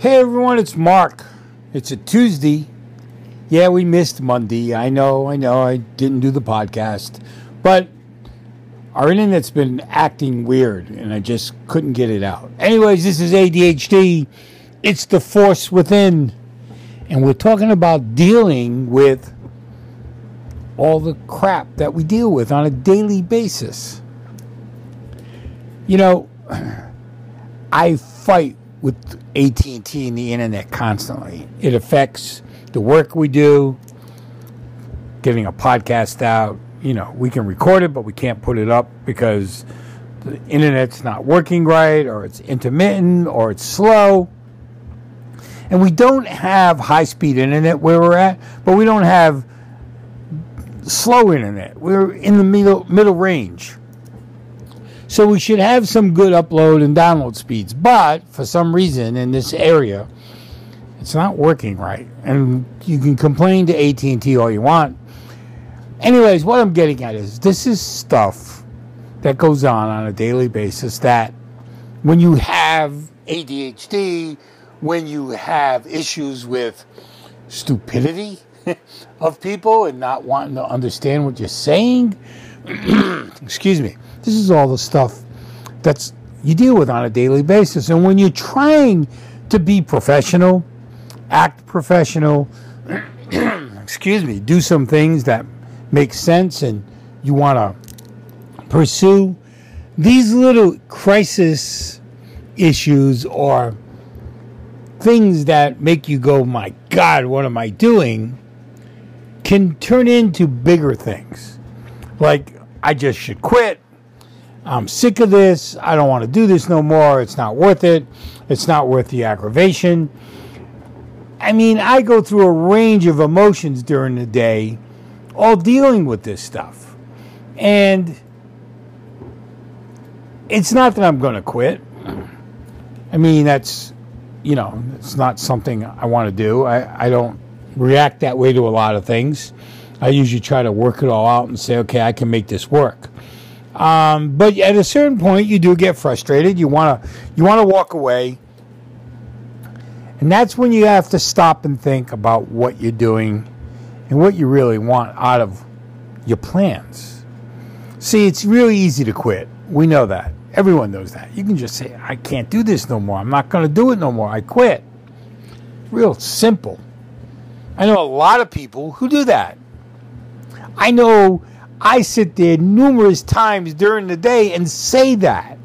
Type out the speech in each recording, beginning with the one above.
Hey everyone, it's Mark. It's a Tuesday. Yeah, we missed Monday. I know, I know, I didn't do the podcast. But our internet's been acting weird and I just couldn't get it out. Anyways, this is ADHD. It's the force within. And we're talking about dealing with all the crap that we deal with on a daily basis. You know, I fight with AT&T and the internet constantly. It affects the work we do, getting a podcast out. You know, we can record it, but we can't put it up because the internet's not working right, or it's intermittent, or it's slow. And we don't have high speed internet where we're at, but we don't have slow internet. We're in the middle middle range. So we should have some good upload and download speeds. But for some reason in this area, it's not working right. And you can complain to AT&T all you want. Anyways, what I'm getting at is this is stuff that goes on on a daily basis that when you have ADHD, when you have issues with stupidity of people and not wanting to understand what you're saying, excuse me this is all the stuff that's you deal with on a daily basis. And when you're trying to be professional, act professional, excuse me, do some things that make sense and you want to pursue these little crisis issues or things that make you go, my God, what am I doing? can turn into bigger things. Like, I just should quit. I'm sick of this. I don't want to do this no more. It's not worth it. It's not worth the aggravation. I mean, I go through a range of emotions during the day, all dealing with this stuff. And it's not that I'm going to quit. I mean, that's, you know, it's not something I want to do. I, I don't react that way to a lot of things. I usually try to work it all out and say, okay, I can make this work. Um, but at a certain point, you do get frustrated. You want to you want to walk away, and that's when you have to stop and think about what you're doing and what you really want out of your plans. See, it's really easy to quit. We know that. Everyone knows that. You can just say, "I can't do this no more. I'm not going to do it no more. I quit." Real simple. I know a lot of people who do that. I know I sit there numerous times during the day and say that.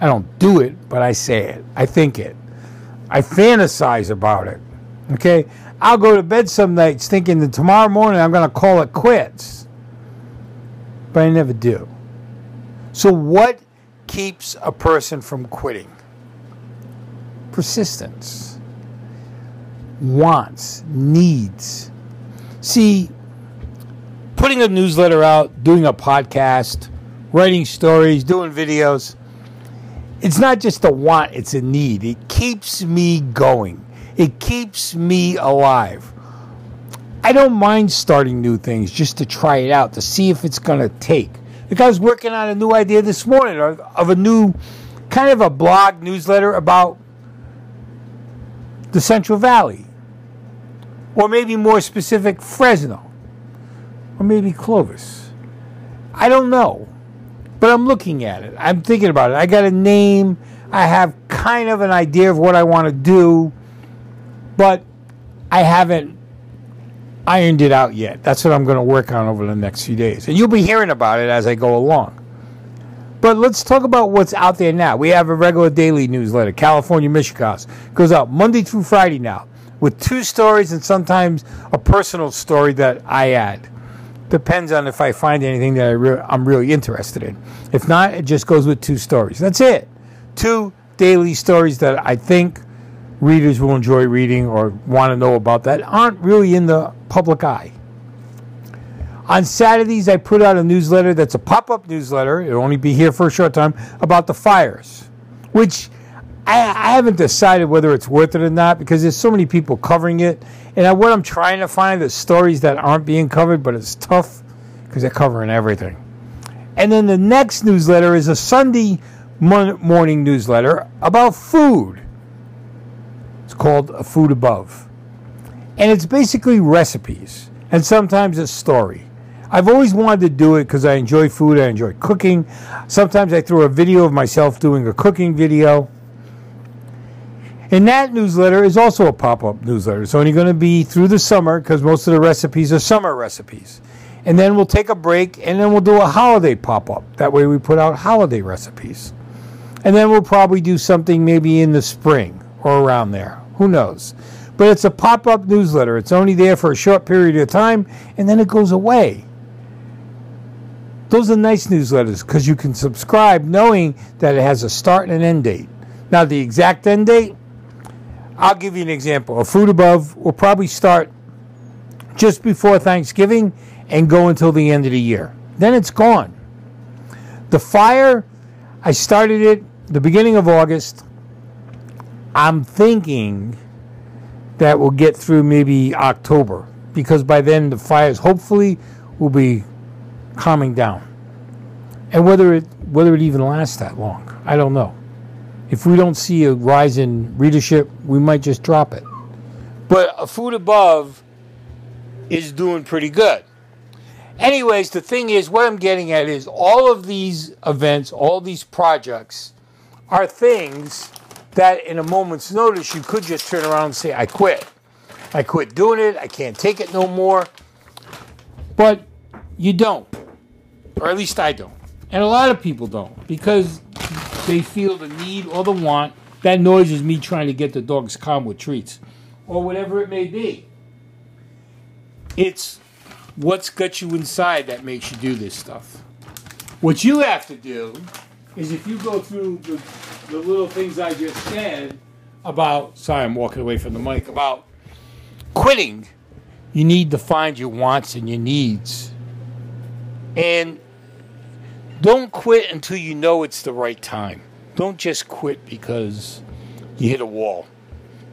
I don't do it, but I say it. I think it. I fantasize about it. Okay? I'll go to bed some nights thinking that tomorrow morning I'm going to call it quits. But I never do. So, what keeps a person from quitting? Persistence, wants, needs. See, putting a newsletter out, doing a podcast, writing stories, doing videos. It's not just a want, it's a need. It keeps me going, it keeps me alive. I don't mind starting new things just to try it out, to see if it's going to take. The guy's working on a new idea this morning of a new kind of a blog newsletter about the Central Valley, or maybe more specific, Fresno or maybe Clovis. I don't know, but I'm looking at it. I'm thinking about it. I got a name. I have kind of an idea of what I want to do, but I haven't ironed it out yet. That's what I'm going to work on over the next few days. And you'll be hearing about it as I go along. But let's talk about what's out there now. We have a regular daily newsletter, California Michigas. Goes out Monday through Friday now with two stories and sometimes a personal story that I add. Depends on if I find anything that I re- I'm really interested in. If not, it just goes with two stories. That's it. Two daily stories that I think readers will enjoy reading or want to know about that aren't really in the public eye. On Saturdays, I put out a newsletter that's a pop up newsletter. It'll only be here for a short time about the fires, which I, I, haven't decided whether it's worth it or not because there's so many people covering it. And what I'm trying to find is stories that aren't being covered, but it's tough because they're covering everything. And then the next newsletter is a Sunday morning newsletter about food. It's called A Food Above. And it's basically recipes and sometimes a story. I've always wanted to do it because I enjoy food, I enjoy cooking. Sometimes I throw a video of myself doing a cooking video. And that newsletter is also a pop up newsletter. It's only going to be through the summer because most of the recipes are summer recipes. And then we'll take a break and then we'll do a holiday pop up. That way we put out holiday recipes. And then we'll probably do something maybe in the spring or around there. Who knows? But it's a pop up newsletter. It's only there for a short period of time and then it goes away. Those are nice newsletters because you can subscribe knowing that it has a start and an end date. Now, the exact end date, I'll give you an example. A Food Above will probably start just before Thanksgiving and go until the end of the year. Then it's gone. The fire, I started it the beginning of August. I'm thinking that we'll get through maybe October because by then the fires hopefully will be calming down. And whether it whether it even lasts that long, I don't know. If we don't see a rise in readership, we might just drop it. But a food above is doing pretty good. Anyways, the thing is, what I'm getting at is all of these events, all these projects are things that in a moment's notice you could just turn around and say, I quit. I quit doing it. I can't take it no more. But you don't. Or at least I don't. And a lot of people don't because they feel the need or the want. That noise is me trying to get the dogs calm with treats or whatever it may be. It's what's got you inside that makes you do this stuff. What you have to do is if you go through the, the little things I just said about, sorry, I'm walking away from the mic, about quitting, you need to find your wants and your needs. And don't quit until you know it's the right time. Don't just quit because you hit a wall.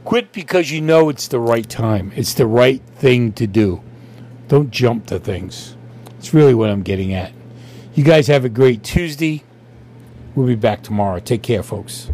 Quit because you know it's the right time. It's the right thing to do. Don't jump to things. It's really what I'm getting at. You guys have a great Tuesday. We'll be back tomorrow. Take care, folks.